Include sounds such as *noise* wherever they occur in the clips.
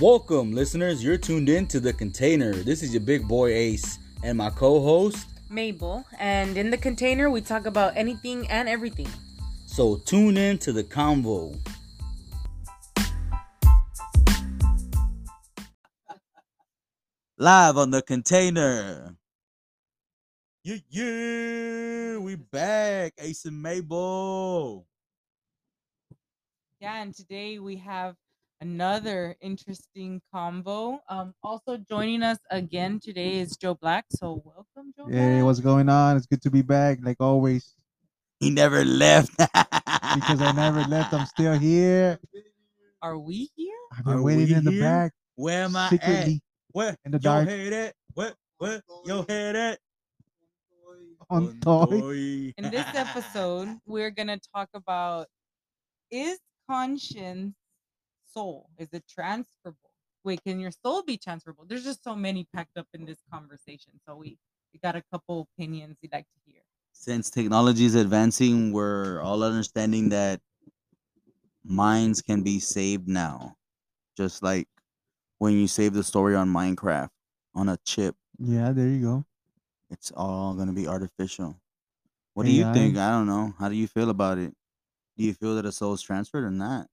Welcome, listeners. You're tuned in to The Container. This is your big boy Ace and my co host. Mabel, and in the container we talk about anything and everything. So tune in to the convo. Live on The Container. Yeah, yeah, we back. Ace and Mabel. Yeah, and today we have another interesting combo. Um, also joining us again today is Joe Black. So welcome, Joe. Hey, Black. what's going on? It's good to be back, like always. He never left. *laughs* Because I never left, I'm still here. Are we here? I've been Are waiting we in the here? back Where am I at? Where in the your dark head at? Where, where your head at? on toy. toy. In this episode, we're gonna talk about is conscience soul? Is it transferable? Wait, can your soul be transferable? There's just so many packed up in this conversation. So we, we got a couple opinions we'd like to hear. Since technology is advancing, we're all understanding that minds can be saved now. Just like when you save the story on Minecraft on a chip, Yeah, there you go. it's all going to be artificial. What do you think? I don't know. How do you feel about it? Do you feel that a soul is transferred or not?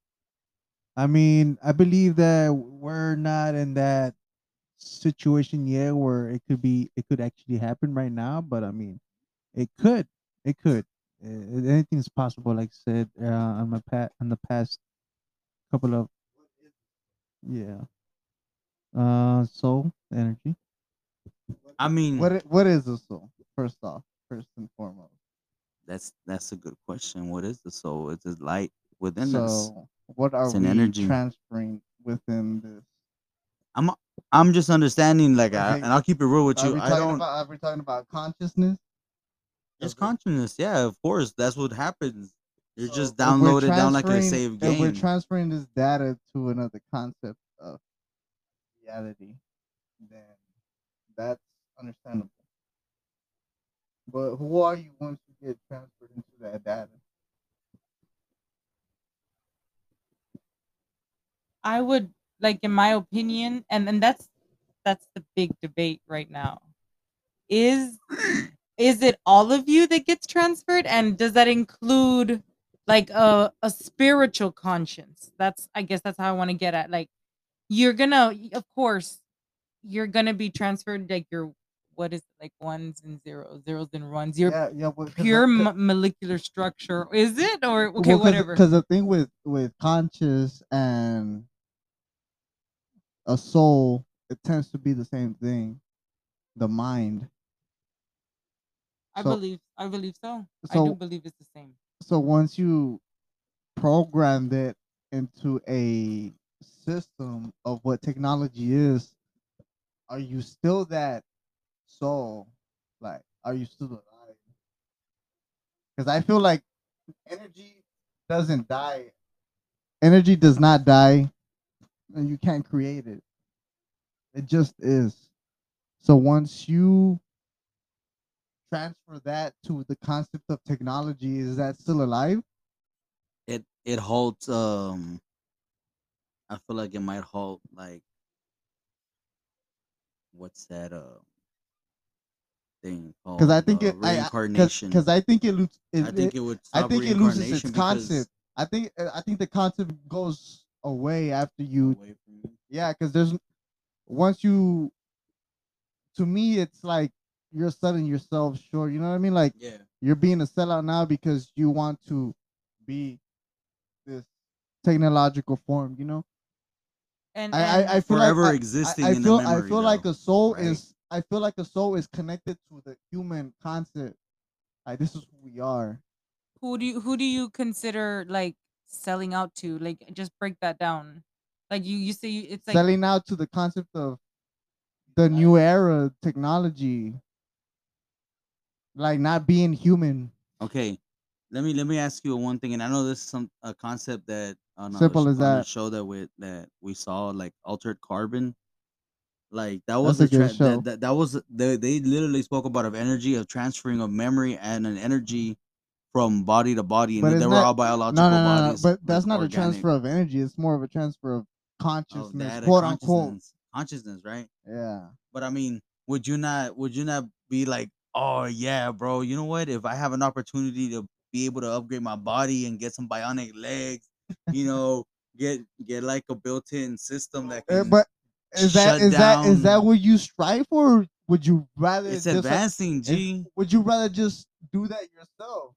I mean, I believe that we're not in that situation yet where it could be, it could actually happen right now. But I mean, it could, it could. Uh, anything's possible. Like I said, uh, on my pat, on the past couple of, yeah. Uh, soul energy. I mean, What what is the soul? First off, first and foremost. that's that's a good question. What is the soul? Is it light within us. so what are It's we energy. transferring within this? I'm I'm just understanding, like, I, and I'll keep it real with Are you. I don't. about are we talking about consciousness? It's Okay. consciousness, yeah, of course. That's what happens. You're So just downloaded down like a save If we're game. transferring this data to another concept of reality, then that's understandable. But who are you once you get transferred into that data? I would like in my opinion, and and that's that's the big debate right now. Is is it all of you that gets transferred, and does that include like a a spiritual conscience? That's I guess that's how I want to get at. Like you're gonna, of course, you're gonna be transferred. Like your what is it, like ones and zeros, zeros and ones. Your yeah, yeah, well, 'cause pure the- 'cause- molecular structure is it or okay Well, whatever Because the thing with with conscious and a soul, it tends to be the same thing, the mind. i so- believe i believe so i do believe it's the same So once you programmed it into a system of what technology is, are you still that soul? Like, are you still alive? Because I feel like energy doesn't die. Energy does not die, and you can't create it. It just is. So once you transfer that to the concept of technology, is that still alive? it it halts um I feel like it might halt like what's that uh thing called? Because I think uh, it, I, reincarnation. because I think it loses. It, I think it would I think it loses its concept. I think I think the concept goes away after you away. Yeah, because there's once you, to me, it's like you're selling yourself short. You know what I mean? Like Yeah. you're being a sellout now because you want to be this technological form. You know, and, I I, and I feel Forever like existing I, I in feel the memory. I feel like though, a soul right? is. I feel like a soul is connected to the human concept. Like this is who we are. who do you who do you consider like selling out to like just break that down like you you say it's like selling out to the concept of the new era technology like not being human Okay, let me let me ask you one thing, and I know this is some a concept that on Simple sh- as on that. show that we that we saw like altered carbon. Like that That's was a the tra- show. that, that that was they they literally spoke about of energy of transferring of memory and an energy from body to body, and they were all no biological no no, no bodies. but that's not a transfer of energy it's more of a transfer of consciousness, that quote unquote. consciousness, consciousness, right? Yeah. But I mean, would you not? Would you not be like, oh yeah, bro? You know what? If I have an opportunity to be able to upgrade my body and get some bionic legs, you *laughs* know, get get like a built-in system that Uh, can. but is that is that is that what you strive for? Or would you rather it's just, advancing, G. would you rather just do that yourself?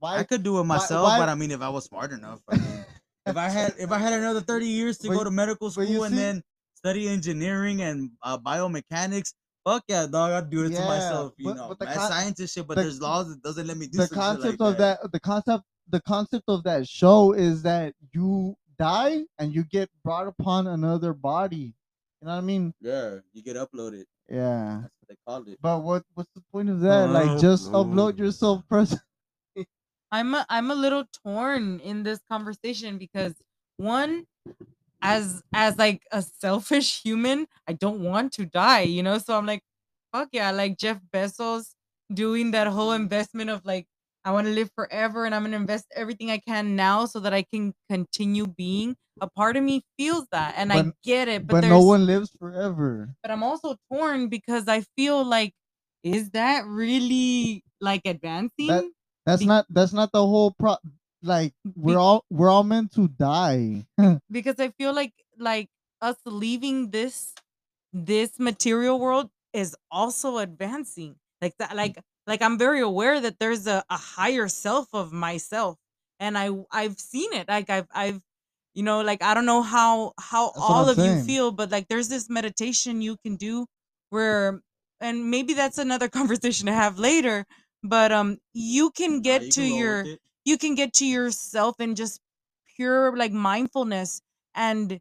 Why? I could do it myself, why- but I mean, if I was smart enough, I mean, *laughs* if I had if I had another thirty years to But- go to medical school and see- then study engineering and uh, biomechanics, fuck yeah, dog, I'd do it to myself. You but- know, but the con- scientist shit, but the- there's laws that doesn't let me do the some shit concept like of that. the concept the concept of that show is that you die and you get brought upon another body. You know what I mean? Yeah, you get uploaded. Yeah. That's what they called it. But what what's the point of that? Like just upload Upload. yourself person. I'm a, I'm a little torn in this conversation because one as as like a selfish human, I don't want to die, you know? So I'm like fuck yeah, like Jeff Bezos doing that whole investment of like I want to live forever and I'm going to invest everything I can now so that I can continue being. A part of me feels that and I get it, but, But no one lives forever. but I'm also torn because I feel like is that really like advancing? That's Be- not that's not the whole pro like we're Be- all we're all meant to die. *laughs* because I feel like like us leaving this this material world is also advancing. Like that like like I'm very aware that there's a, a higher self of myself and I I've seen it. Like I've I've you know like I don't know how how That's all of you feel but like there's this meditation you can do where and maybe that's another *laughs* conversation to have later but um you can Nah, get you to can roll your you can get to yourself and just pure like mindfulness and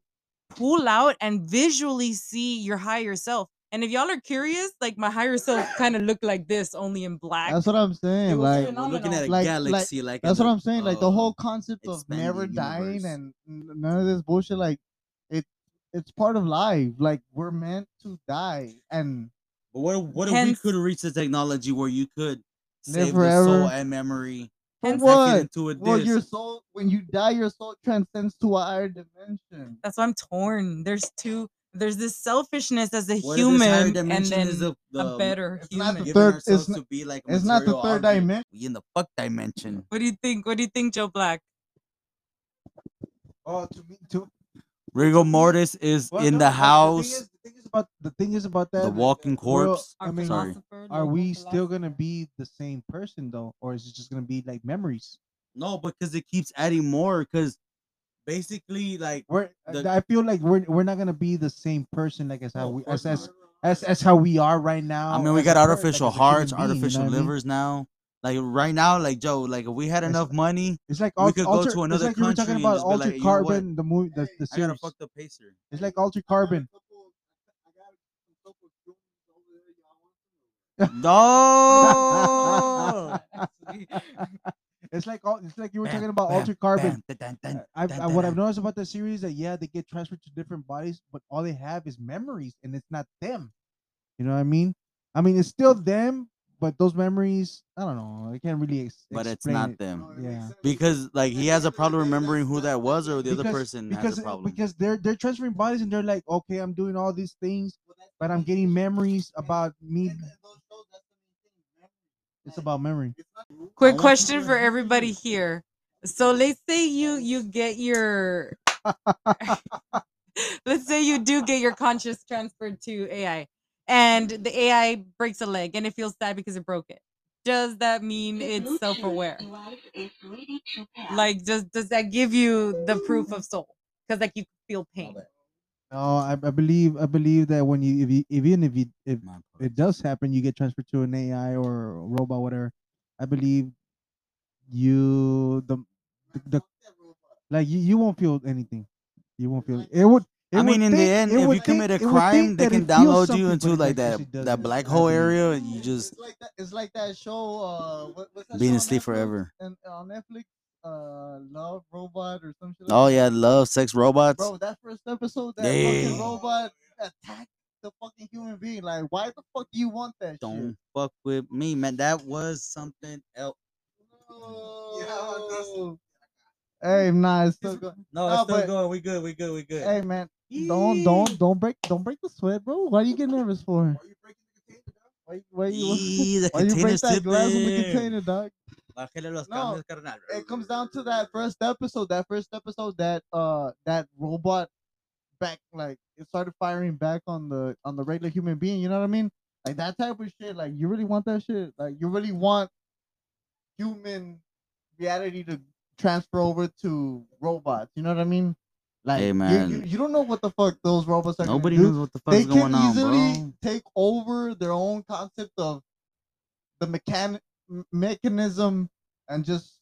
pull out and visually see your higher self. And if y'all are curious, like my higher self kind of looked like this, only in black. That's what I'm saying. Like phenomenal. We're looking at a Like- like- galaxy, like, that's what the, I'm saying. Like the uh, whole concept of never dying and none of this bullshit. Like it, it's part of life. Like we're meant to die, and But what what if we could reach the technology where you could Live save the soul and memory, for Hence- pack it what? into a Well, disc? your soul when you die, your soul transcends to a higher dimension. That's why I'm torn. There's two. There's this selfishness as a What if this higher human, and then is the, the a better It's not the third- ourselves it's not- to be like it's not the third object. dimension. We in the fuck dimension. What do you think? What do you think, Joe Black? Oh, to me, to Rigor mortis is well, in no, the but house. Thing is, the thing is about the thing is about that. The walking we're all- corpse. I mean, Sorry. are we still gonna be the same person though, or is it just gonna be like memories? No, because it keeps adding more. Because basically, like We're uh, The- I feel like we're we're not gonna be the same person like as how No, we as as, not. as as how we are right now. I mean, we got a per- like, artificial as a human hearts, being, you know artificial I mean? livers now. Like right now, like Joe, like if we had It's- enough money, It's like we alter, could go alter, to another it's like you were talking country and about just be Altered like, you know? Carbon, the movie, the, the I gotta fuck the pacer. It's like Altered Carbon. No. *laughs* it's like all. It's like you were Bam, talking about bam, Altered Carbon. bam, dun, I, I, what. I've noticed about the series that yeah, they get transferred to different bodies, but all they have is memories, and it's not them. You know what I mean? I mean, it's still them, but those memories, I don't know. I can't really. Ex- But it's not it. them Yeah. because like he has a problem remembering who that was, or the other person because has a problem. because they're they're transferring bodies and they're like, okay, I'm doing all these things, but I'm getting memories about me. It's about memory. Quick question for everybody here. So let's say you you get your *laughs* let's say you do get your conscious transferred to AI and the AI breaks a leg and it feels sad because it broke it. Does that mean it's self-aware? Like does does that give you the proof of soul? Because like you feel pain. No, I, I believe I believe that when you if you even if you if it does happen, you get transferred to an AI or a robot, whatever. I believe you the the, the like you, you won't feel anything. You won't feel it would. It I would mean, in the end, if you commit think- a crime, they can download you into like that that black hole area. You just It's like that. It's like that show. Uh, what, what's that being show asleep Netflix? forever. And on Netflix, uh, Love Robot or some shit. like Oh that? yeah, love, sex, robots. bro. That first episode, that Yeah. fucking robot attacked the fucking human being. Like, why the fuck do you want that Don't shit? fuck with me, man. That was something else. No. Hey, nah, it's still going. No, No, it's still but- going. We good. We good. We good. Hey, man, don't don't don't break don't break the sweat, bro. Why you get nervous for? Why why you Yee, the *laughs* why you break that glass in the container, dog? Bájale los No, cambios, carnal. It comes down to that first episode. That first episode that uh that robot back like it started firing back on the on the regular human being. You know what I mean? Like that type of shit. Like you really want that shit. Like you really want human reality to transfer over to robots. You know what I mean? Like Hey, you- man. You, you, don't know what the fuck those robots are. gonna Nobody do. knows what the They fuck's can going on, They can easily bro. take over their own concept of the mechan- m- mechanism and just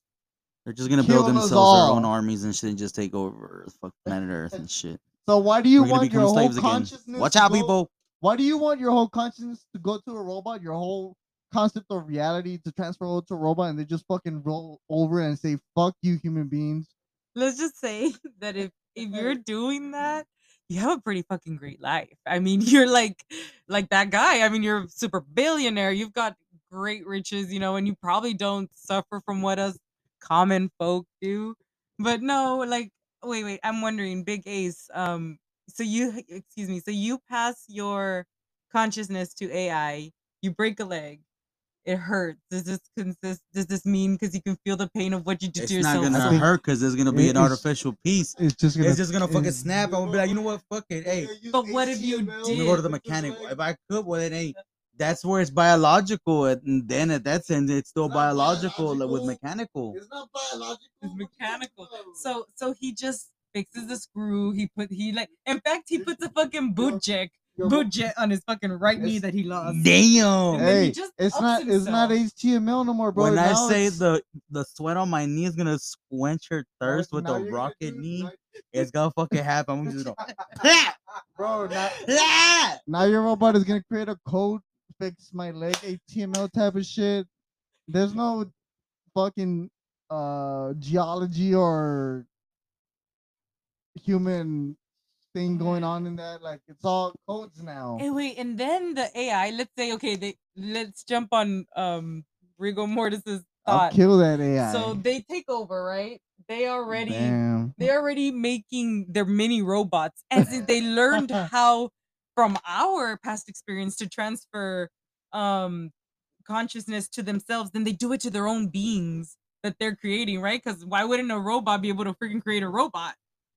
They're just gonna build themselves their own armies and shit and just take over the fuck planet Earth and shit. So why do you We're want your whole slaves again. consciousness? Watch out, go- people. Why do you want your whole consciousness to go to a robot? Your whole concept of reality to transfer over to a robot, and they just fucking roll over and say "fuck you, human beings." Let's just say *laughs* that if if you're *laughs* doing that, you have a pretty fucking great life. I mean, *laughs* you're like like that guy. I mean, you're a super billionaire. You've got great riches, you know, and you probably don't suffer from what us common folk do. But no, like wait, wait, I'm wondering, Big Ace, um so you excuse me, so you pass your consciousness to AI, you break a leg. It hurts. Does this consist? Does this mean because you can feel the pain of what you did It's to not yourself? gonna think hurt because there's gonna be an artificial piece. It's just gonna. It's just gonna fucking snap. I'm gonna be like, you know what? Fuck it. Hey, But what if you I'm gonna go to the mechanic. If I could, well, it ain't. That's where it's biological, and then at that sense, it's still Not biological like, with mechanical. It's not biological. It's mechanical. So so he just fixes the screw. He put he like in fact he puts a fucking boot jack boot jet on his fucking right knee that he lost. Damn. And then he just it's ups not. It's not. HTML no more, bro. when I say it's- the the sweat on my knee is gonna quench your thirst it's- with now the you're gonna rocket do- knee, now- it's gonna fucking happen. I'm just gonna. *laughs* bro. Now, *laughs* Ah! now your robot is gonna create a code, fix my leg, HTML type of shit. There's no fucking uh geology or human thing going on in that. Like it's all codes now. And wait, and then the AI, let's say, okay, they let's jump on um Rigor Mortis's I'll kill that AI. So they take over, right? They already Damn. they're already making their mini robots as if they learned *laughs* how from our past experience to transfer um consciousness to themselves then they do it to their own beings that they're creating right because why wouldn't a robot be able to freaking create a robot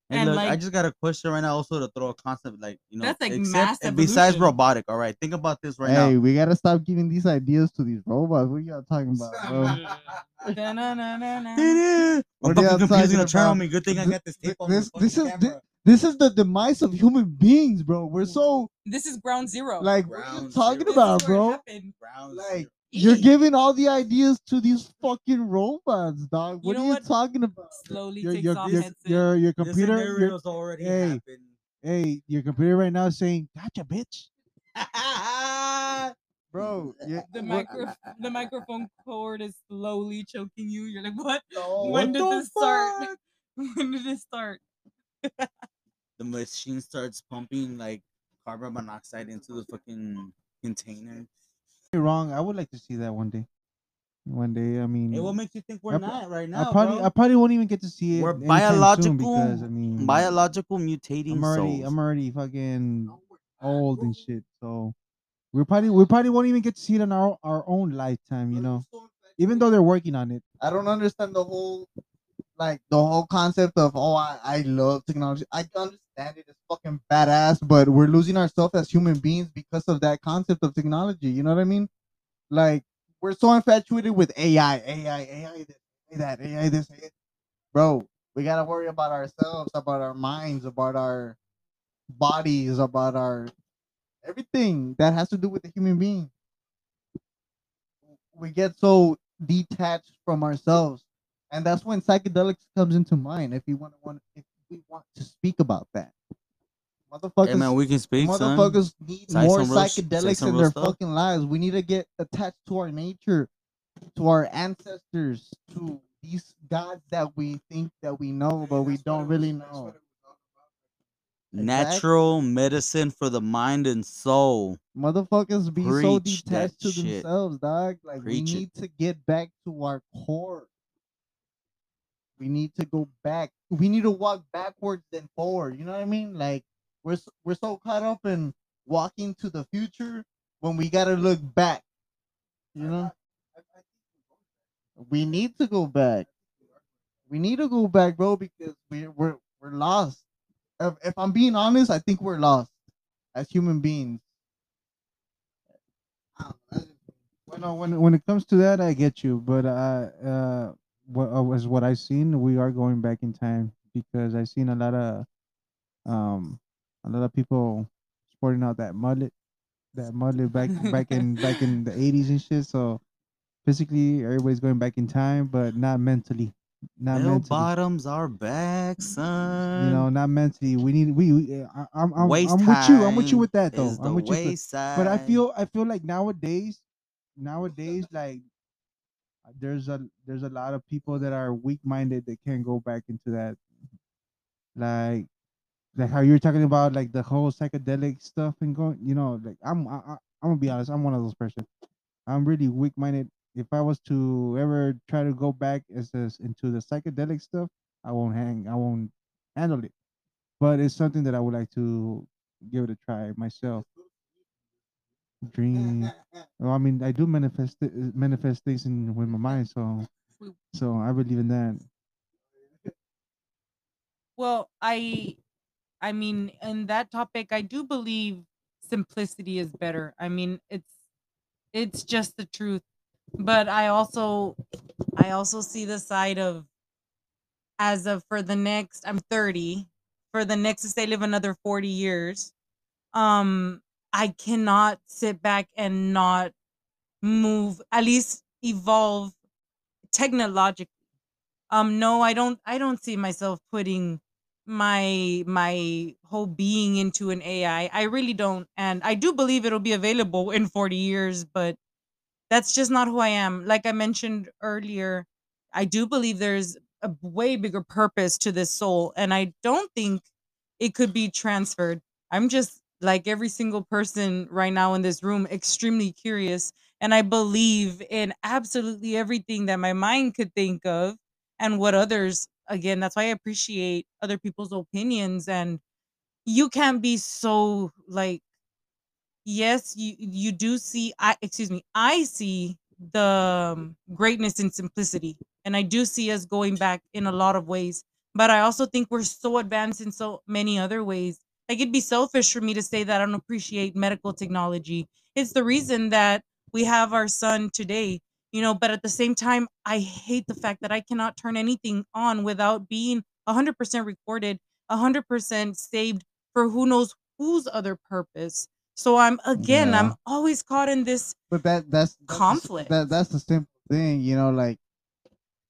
Hey, And, look, I just got a question right now. Also, to throw a concept like you know, That's, like, except- mass and besides evolution. robotic. All right, think about this right hey, now. Hey, we gotta stop giving these ideas to these robots. What are y'all talking about, *laughs* bro? Da-na-na-na-na. I'm What are y'all fucking computer's gonna turn on me. Good thing I got this th- tape on this- this is thi- camera. This is the demise of human beings, bro. We're so this is ground zero like what are you Ground talking zero. This is about, where it bro? happened. Ground Like zero. you're giving all the ideas to these fucking robots, dog. You What know are you what? talking about? slowly Your takes your off your, headset. your, your This computer, your, scenario's already hey. happened. hey, your computer right now is saying, "Gotcha, bitch." *laughs* Bro, yeah, the what- micro the microphone cord is slowly choking you. You're like, what? No, when what did the this start? *laughs* when did this start? *laughs* the machine starts pumping like carbon monoxide into the fucking container. You're wrong. I would like to see that one day. One day, I mean, Hey, what makes you think we're I not right now? I probably, bro? I probably won't even get to see it. We're anytime soon biological, because I mean, biological mutating I'm already, souls. I'm already fucking old and shit. So we probably, we probably won't even get to see it in our our own lifetime. You know, even though they're working on it. I don't understand the whole like the whole concept of oh I, I love technology. I understand it. It's fucking badass, but we're losing ourselves as human beings because of that concept of technology. You know what I mean? Like we're so infatuated with AI, AI, AI AI that, AI this, AI. Bro, we gotta worry about ourselves, about our minds, about our bodies, about our everything that has to do with the human being. We get so detached from ourselves and that's when psychedelics comes into mind if you want to want if we want to speak about that. Motherfuckers Hey man, we can speak, son. motherfuckers need Say more some real psychedelics in their stuff. fucking lives. We need to get attached to our nature to our ancestors to these gods that we think that we know but we don't really know. Natural medicine for the mind and soul. motherfuckers be so Preach that detached to shit. themselves dog. Like Preach we need to get back to our core we need to go back. We need to walk backwards than forward. You know what I mean? Like we're we're so caught up in walking to the future when we gotta look back. You know, we need to go back. We need to go back, bro, because we're we're we're lost. If, if I'm being honest, I think we're lost as human beings. Well, when when it comes to that, I get you, but I uh, what uh, was what I seen, we are going back in time because I seen a lot of, um, a lot of people sporting out that mullet, that mullet back back in *laughs* back in the eighties and shit. So physically, everybody's going back in time, but not mentally, not mentally. bottoms are back, son. You know, not mentally. We need we. we I, I'm I'm, I'm with you. I'm with you with that though. I'm with you. with- but I feel I feel like nowadays, nowadays, like uh, there's a there's a lot of people that are weak minded that can't go back into that. Like, like how you're talking about like the whole psychedelic stuff and going, you know, like I'm I, I, I'm gonna be honest, I'm one of those person. I'm really weak minded. If I was to ever try to go back as into the psychedelic stuff, I won't hang, I won't handle it. But it's something that I would like to give it a try myself. Dream. Well, I mean, I do manifest manifest things in with my mind, so so I believe in that. Well, I I mean, in that topic, I do believe simplicity is better. I mean, it's it's just the truth. But I also I also see the side of as of for the next I'm 30, for the next let's say live another 40 years, um I cannot sit back and not move, at least evolve technologically. Um no i don't i don't see myself putting my my whole being into an ai i. Really don't and i do believe it'll be available in 40 years but that's just not who i am. Like i mentioned earlier i do believe there's a way bigger purpose to this soul and i don't think it could be transferred. I'm just like every single person right now in this room extremely curious and i believe in absolutely everything that my mind could think of and what others again that's why i appreciate other people's opinions and you can't be so like yes you you do see i excuse me i see the um, greatness in simplicity and i do see us going back in a lot of ways but i also think we're so advanced in so many other ways like it'd be selfish for me to say that i don't appreciate medical technology it's the reason that we have our son today you know but at the same time i hate the fact that i cannot turn anything on without being 100% recorded 100% saved for who knows whose other purpose so i'm again Yeah. i'm always caught in this But that that's, that's the Conflict. That that's the simple thing, you know. Like,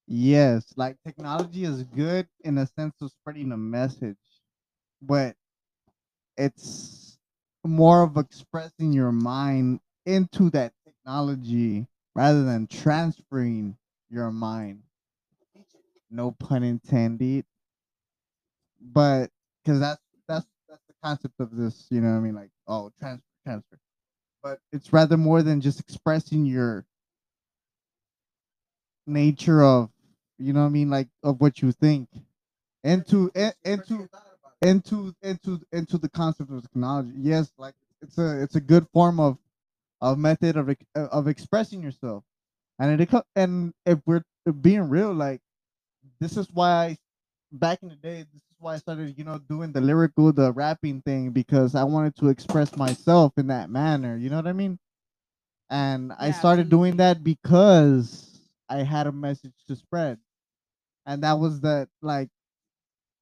yes, like technology is good in a sense of spreading a message, but it's more of expressing your mind into that technology rather than transferring your mind. No pun intended. But because that's that's that's the concept of this, you know what I mean? Like, oh, transfer, transfer but it's rather more than just expressing your nature of you know what I mean like of what you think into in- into into into into the concept of technology. Yes like it's a it's a good form of of method of of expressing yourself. And it and if we're being real like this is why I back in the day this is why I started you know doing the lyrical the rapping thing because I wanted to express myself in that manner you know what I mean? And I Yeah, started doing that because I had a message to spread. And that was that like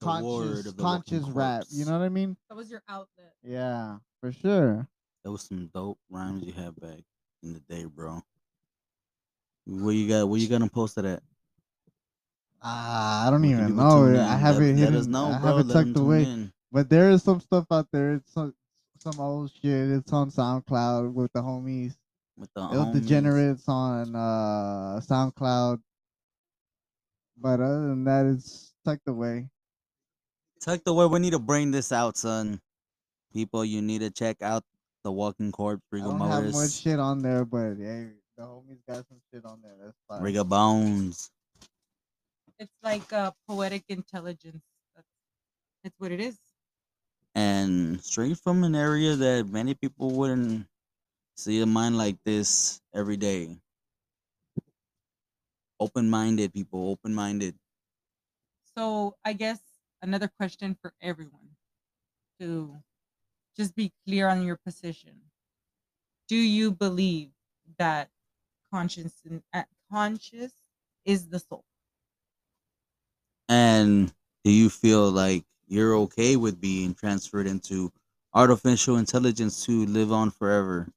conscious of the walking conscious rap you know what I mean that was your outlet yeah for sure That was some dope rhymes you had back in the day, bro. Where you got? Where you gonna post it at? Ah, I don't Where even know. I in? have let, it let us know, I bro. have it Let 'em tucked away. in. But there is some stuff out there. It's some some old shit. It's on SoundCloud with the homies. with the Ill homies. Degenerates on uh SoundCloud. But other than that, it's tucked away. Tuck away. We need to bring this out, son. People, you need to check out the Walking Corpse, I Rigor don't have much Mortis, shit on there, but hey, the homies got some shit on there. That's fine. Rigor Bones. It's like uh, poetic intelligence. That's, that's what it is. and straight from an area that many people wouldn't see a mind like this every day. Open-minded people, open-minded. So I guess another question for everyone to just be clear on your position. Do you believe that conscious uh, conscious is the soul? And do you feel like you're okay with being transferred into artificial intelligence to live on forever?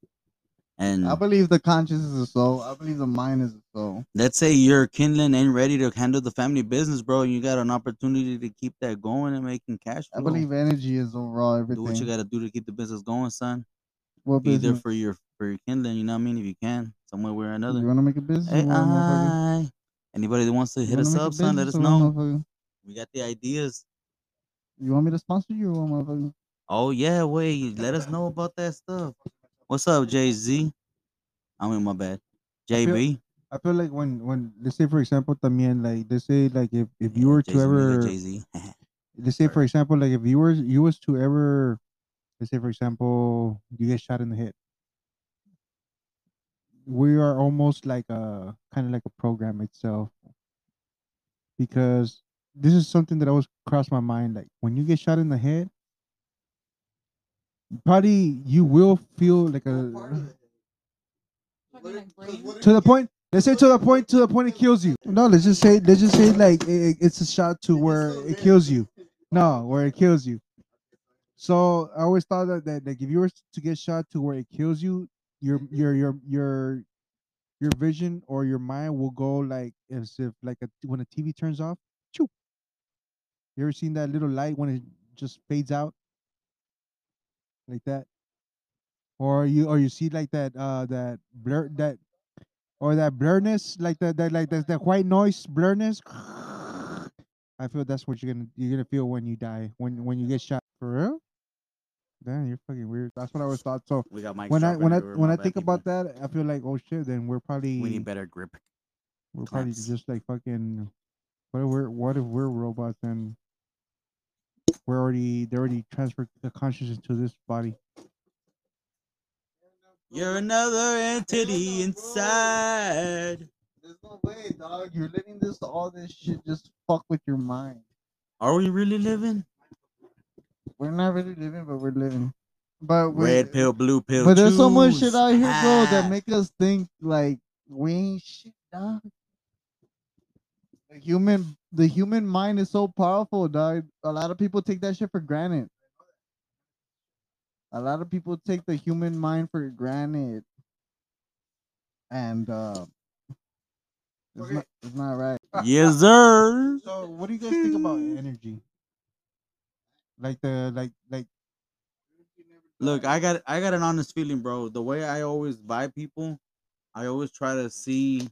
And I believe the conscious is a soul. I believe the mind is a soul. let's say you're kindling and ready to handle the family business, bro, and you got an opportunity to keep that going and making cash I believe energy is overall everything. do what you gotta do to keep the business going, son. What Be there business? for your for your kindling, you know what I mean? If you can, some way or another. You want to make a business? Hey, or what, motherfucker? aye. Anybody that wants to hit us up, son, let us business or what, know. We got the ideas. You want me to sponsor you motherfucker? Oh yeah, wait, let us know about that stuff. What's up, Jay Z? I mean, my bad. JB. I feel like when when let's say for example también like let's say like if if you were to ever Jay Z. *laughs* let's say for example like if you were you was to ever let's say for example you get shot in the head we are almost like a kind of like a program itself because this is something that always crossed my mind like when you get shot in the head probably you will feel like a to the point let's say to the point to the point it kills you. No let's just say let's just say like it, it's a shot to where it kills you. *laughs* No where it kills you. So i always thought that, that like if you were to get shot to where it kills you your your your your your vision or your mind will go like as if like a, when a tv turns off choo. you ever seen that little light when it just fades out like that or you or you see like that uh that blur that or that blurriness like that that like that, that white noise blurriness *laughs* i feel that's what you're gonna you're gonna feel when you die when when you get shot for real damn you're fucking weird that's what i always thought so We got Mike. when i when i when i think people. about that i feel like oh shit then we're probably we need better grip. we're probably just like fucking what if we're what if we're robots and we're already they already transferred the consciousness to this body You're another entity inside. There's no way, dog. You're letting this all this shit just fuck with your mind. Are we really living? We're not really living, but we're living. But we, Red pill, blue pill. But there's so much shit out here, bro, that make us think like we ain't shit, dog. The human, the human mind is so powerful, dog. A lot of people take that shit for granted. A lot of people take the human mind for granted, and uh, it's not, it's not right. yes, sir. so what do you guys think about *laughs* energy like the like like Look, I got I got an honest feeling, bro. The way I always buy people, I always try to see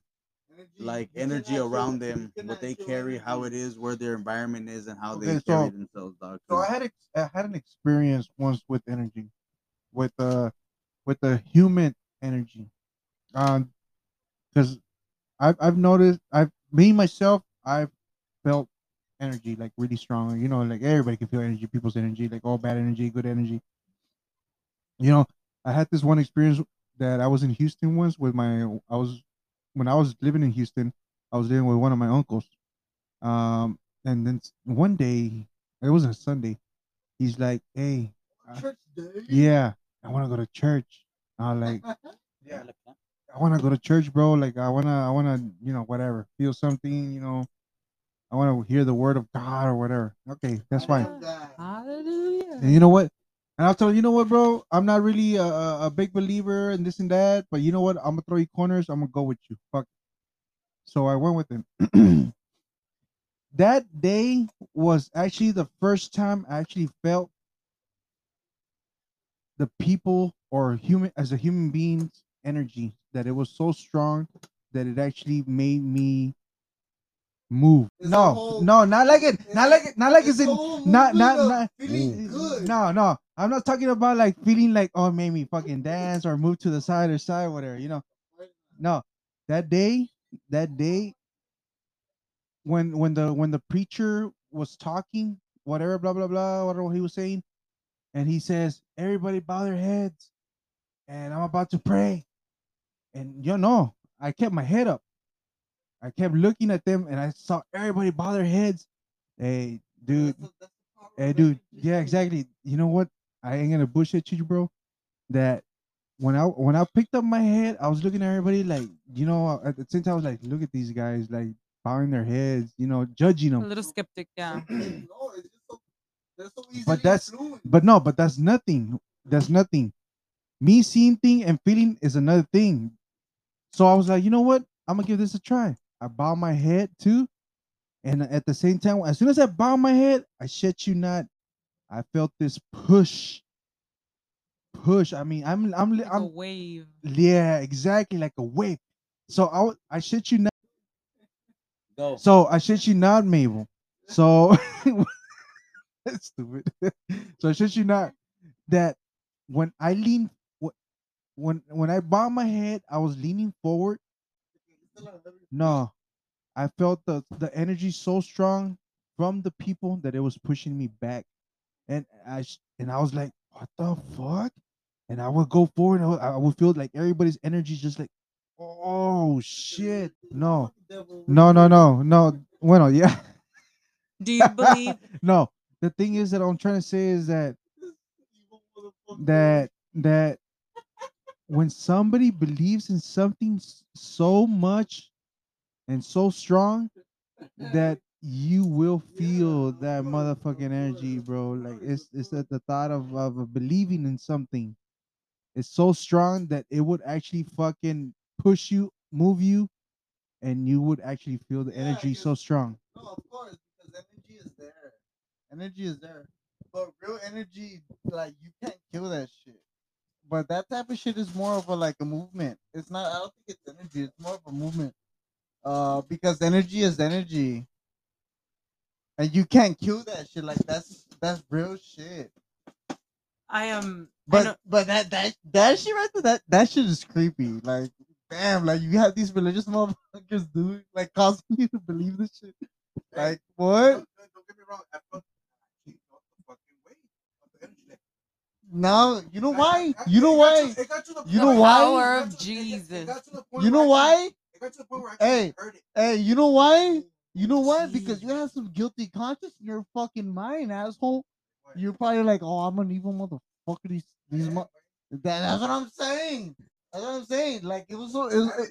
like energy around them, what they carry, how it is, where their environment is, and how they Okay, carry so- themselves, dog. So I had ex- I had an experience once with energy, with uh with the human energy, um, because I've I've noticed I've me myself I've felt energy like really strong. You know, like everybody can feel energy, people's energy, like all bad energy, good energy. You know, I had this one experience that I was in Houston once with my I was when I was living in Houston, I was living with one of my uncles. Um, and then one day it was a Sunday. He's like, "Hey, yeah, I want to go to church." I was like, *laughs* "Yeah, I want to go to church, bro. Like, I wanna, I wanna, you know, whatever, feel something, you know, I want to hear the word of God or whatever." Okay, that's fine. Hallelujah. And you know what? And I'll tell you, know what, bro? I'm not really a, a, a big believer in this and that, but you know what? I'm gonna throw you corners. I'm gonna go with you. Fuck. So I went with him. *clears throat* that day was actually the first time I actually felt the people or human as a human being's energy that it was so strong that it actually made me move. It's no, whole- no, not like it, not like it, not like it's in not not not feeling mm. good. no no i'm not talking about like feeling like oh it made me fucking dance or move to the side or side whatever you know no that day that day when when the when the preacher was talking, whatever, blah blah blah, whatever he was saying, and he says, "Everybody bow their heads," and I'm about to pray, and you know, I kept my head up. I kept looking at them, and I saw everybody bow their heads. Hey, dude, Hey, dude. Yeah, exactly. You know what? I ain't gonna bullshit you, bro. That when I when I picked up my head, I was looking at everybody like, you know, uh, at the same time, I was like, look at these guys, like bowing their heads, you know, judging them. A little skeptic, yeah. *clears throat* no, it's just so, they're so easily But that's- influenced. But no, but that's nothing. That's nothing. Me seeing thing and feeling is another thing. So I was like, you know what? I'm gonna give this a try. I bow my head too, and at the same time, as soon as I bow my head, I shit you not, I felt this push. Push. I mean, I'm I'm li- Like a I'm a wave. yeah, exactly like a wave. So I I shit you not. Go. So I shit you not, Mabel. So *laughs* that's stupid. so I shit you not that when I lean when when I bowed my head, I was leaning forward. No, I felt the the energy so strong from the people that it was pushing me back, and I and I was like, what the fuck? And I would go forward, and I would, I would feel like everybody's energy is just like, oh shit, no, no, no, no, no. Bueno, yeah. Do you believe? *laughs* no, the thing is that I'm trying to say is that that that when somebody believes in something so much and so strong that you will feel that motherfucking energy, bro. Like it's it's at the thought of of believing in something. It's so strong that it would actually fucking push you, move you, and you would actually feel the Yeah, energy so strong. No, of course, because energy is there. Energy is there. But real energy, like you can't kill that shit. But that type of shit is more of a like a movement. It's not I don't think it's energy, it's more of a movement. Uh because energy is energy. And you can't kill that shit. Like that's that's real shit. I am. I But know- but that that that shit right there, that that shit is creepy. Like damn, like you have these religious motherfuckers doing like causing you to believe this shit. Like what? Don't, don't get me wrong. I felt, I felt the fucking weight of the energy. Like, No, you know why? You know why? to- it got to the You know why? Power of got to- it got- Jesus. It got to the point You know why? It got to the point where I Hey, actually heard it. Hey, you know why? You know what? Because you have some guilty conscience in your fucking mind, asshole. You're probably like, oh, I'm an evil motherfucker. These, these, mo-. That, that's what I'm saying. That's what I'm saying. Like it was so, it, was- it,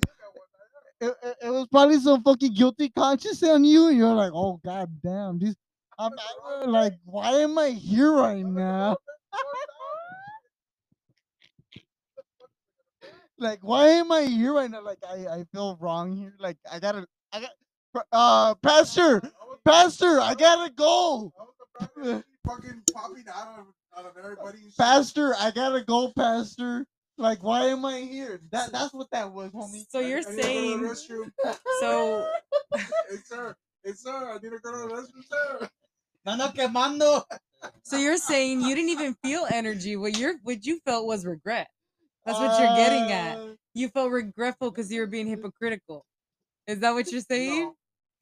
it, it- it was probably some fucking guilty conscience on you. And you're like, oh god damn, these. I'm I'm like, why am I here right now? Like, why am I here right now? Like, I, I feel wrong here. Like, I gotta, I got, uh, pastor, pastor, I gotta go. fucking popping out of, out of everybody. Pastor, I gotta go, pastor. Like, why am I here? That that's what that was, homie. So I- you're I need go saying so Hey, sir. Hey, sir. I need to go to the restroom, sir. Nano quemando. so you're saying you didn't even feel energy. What you're what you felt was regret. That's what you're getting at. Uh, You felt regretful because you were being hypocritical. Is that what you're saying?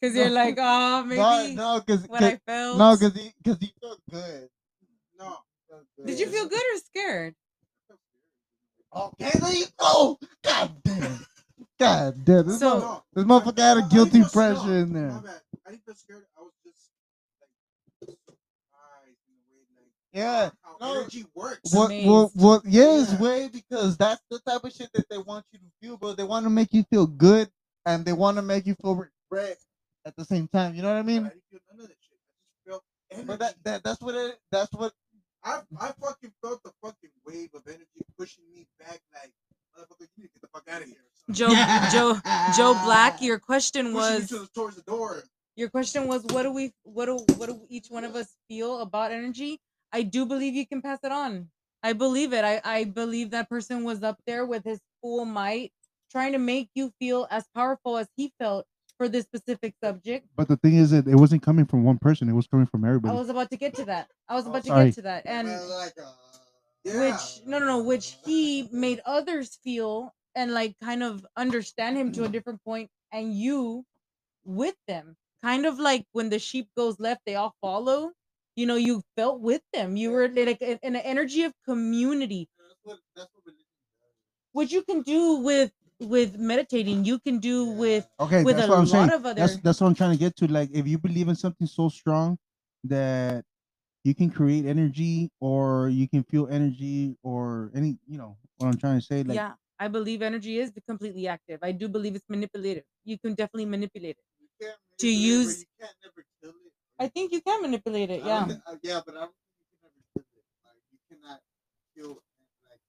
Because No. you're like, oh, *laughs* maybe No, no, because what I felt. no, because he because he felt good. No. Felt good. Did you feel good or scared? Okay, there you go. God damn. God damn. This, So- mother- this motherfucker had a guilty feel- pressure no, in My there. bad. I didn't feel scared. I was just like surprised in a way, like Yeah. How No. energy works. What, amazed. what, what, yes, Yeah. way, because that's the type of shit that they want you to feel, but they want to make you feel good and they want to make you feel regret at the same time. You know what I mean? didn't feel none of that shit. I just felt energy. But that, that that's what it, that's what, I, I fucking felt the fucking wave of energy pushing me back like, motherfucker, you need to get the fuck out of here. son." Joe Joe Joe Black, your question Pushing me was to the, towards the door. your question was what do we what do what do each one of us feel about energy? I do believe you can pass it on. I believe it. I, I believe that person was up there with his full might, trying to make you feel as powerful as he felt for this specific subject. But the thing is that it wasn't coming from one person; it was coming from everybody. I was about to get to that. I was Oh, about to sorry. get to that. And like, uh, Yeah. which no no no which he made others feel and like kind of understand him to a different point and you with them kind of like when the sheep goes left, they all follow. You know, you felt with them. You were mm-hmm. like in in an energy of community, That's what that's what religion does. which you can do with with meditating. You can do with Okay, with that's a what I'm saying. lot of other. That's that's what I'm trying to get to. Like, if you believe in something so strong that you can create energy, or you can feel energy, or any, you know, what I'm trying to say. Like, yeah, I believe energy is completely active. I do believe it's manipulative. You can definitely manipulate it. You can't To manipulate, but use- I think you can manipulate it. Yeah. don't uh, yeah, but I don't think you can never. Like you cannot kill like.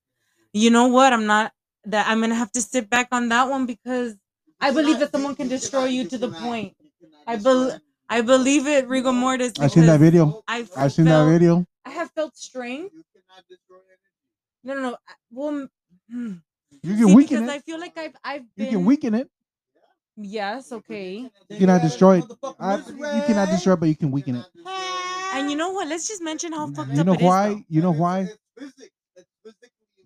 You know what? I'm not that. I'm gonna have to sit back on that one because You I believe cannot- that someone can destroy cannot- you to the point. I destroy bel- I believe it, rigor mortis. I seen that video. I've I've seen that video. I have felt strength. You cannot destroy energy. No, no, no. I- Well, mm, hmm. You See, can weaken because it. I feel like I've I've You can weaken it. Yes, okay. You cannot destroy it. I, you cannot destroy it, but you can weaken it. And you know what? Let's just mention how fucked You up know it is, why? though. You know why? It's physics. It's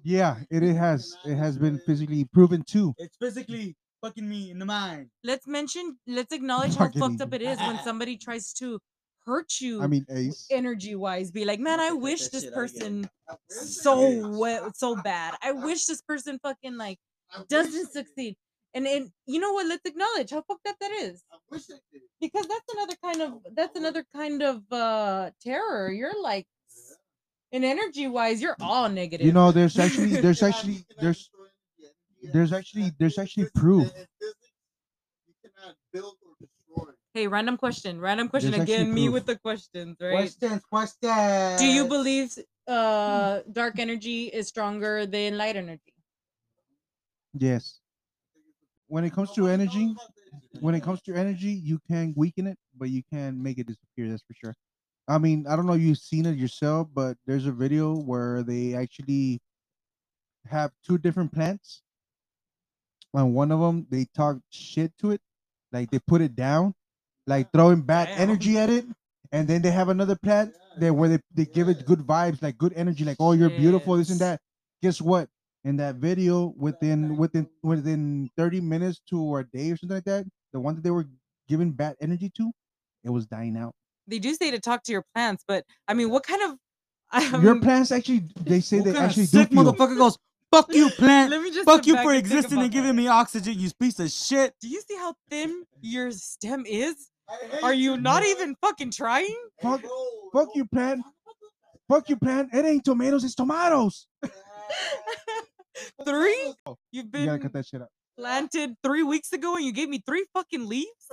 Yeah, it, it has. It has been physically proven too. It's physically fucking me in the mind. Let's mention. Let's *laughs* acknowledge how Fucking fucked up it is when somebody tries to hurt you. I mean, Ace. energy wise, be like, man, I'll I take that wish this person I wish it so did. well, so bad. I wish this person fucking like doesn't succeed. And and you know what? Let's acknowledge how fucked up that is. I wish it did. Because that's another kind of that's another kind of uh terror. You're like in energy wise, you're all negative. You know, there's actually, *laughs* there's cannot- actually, there's, destroy energy. Energy there's actually, there's actually proof. you cannot build or destroy. hey, random question, random question There's again. Me proof. with the questions, right? Questions, questions. Do you believe uh dark energy is stronger than light energy? Yes. When it comes to energy, knows about the- when it comes to energy, you can weaken it, but you can make it disappear. That's for sure. I mean, I don't know if you've seen it yourself, but there's a video where they actually have two different plants. And one of them, they talk shit to it, like they put it down, like throwing bad Damn. energy at it. And then they have another plant there where they, they give it good vibes, like good energy, like oh you're beautiful, this and that. Guess what? In that video, within within within 30 minutes to a day or something like that, the one that they were giving bad energy to, it was dying out. They do say to talk to your plants, but I mean, what kind of *laughs* I Your plants actually, they say they actually do sick feel. motherfucker goes, fuck you, *laughs* plant. Let me just Fuck you for and existing about and giving that. me oxygen, you piece of shit. Do you see how thin your stem is? Are you not bro. even fucking trying? Fuck- bro, fuck no, you, plant. talk about that. Fuck you, plant. It ain't tomatoes, it's tomatoes. *laughs* Three? Oh, oh, You've been You been gotta cut that shit out. planted three weeks ago and you gave me three fucking leaves?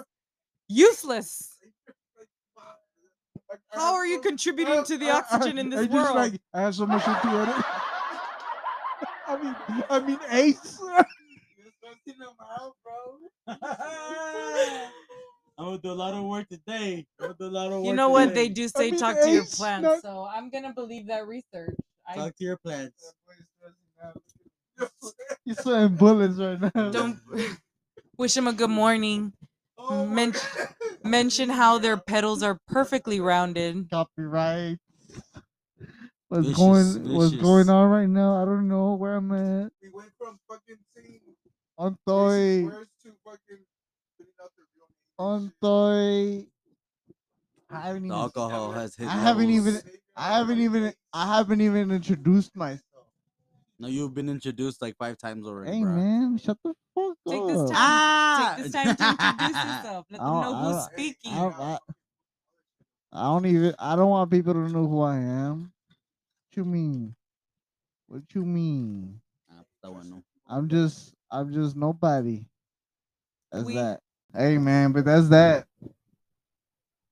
Useless. How are you contributing to the oxygen in this I just world? like I have so much shit to edit. I mean, I mean, Ace. You're stressing them out, bro. I'm gonna do a lot of work today. I'm gonna do a lot of work You know what they do say? mean, talk to your plants. not- So I'm gonna believe that research. I Talk to your plants. That boy's stressing out. Look at him. You're sweating bullets right now. don't wish them a good morning. Oh Men- Mention how their petals are perfectly rounded. copyright. What's Vicious, going What's going on right now? I don't know where I'm at. We went from fucking seeing On racist Toy. fucking putting out their real names and On. Toy. I haven't The even. alcohol has hit. I haven't even- I haven't even. I haven't even introduced myself. No, you've been introduced like five times already, Hey bro. man, shut the fuck Take up. this time. Ah! Take this time to introduce *laughs* yourself. Let them I don't- know who's don't- speaking. I don't, I, I don't even. I don't want people to know who I am. What you mean? What you mean? Ah, that one, no. I'm just. I'm just nobody. That's We- that. Hey man, but that's that.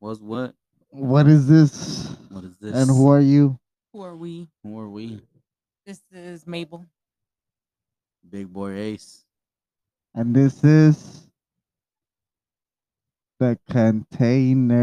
What's what? What is this? What is this? And who are you? Who are we? Who are we? This is Mabel. Big boy Ace. And this is the container.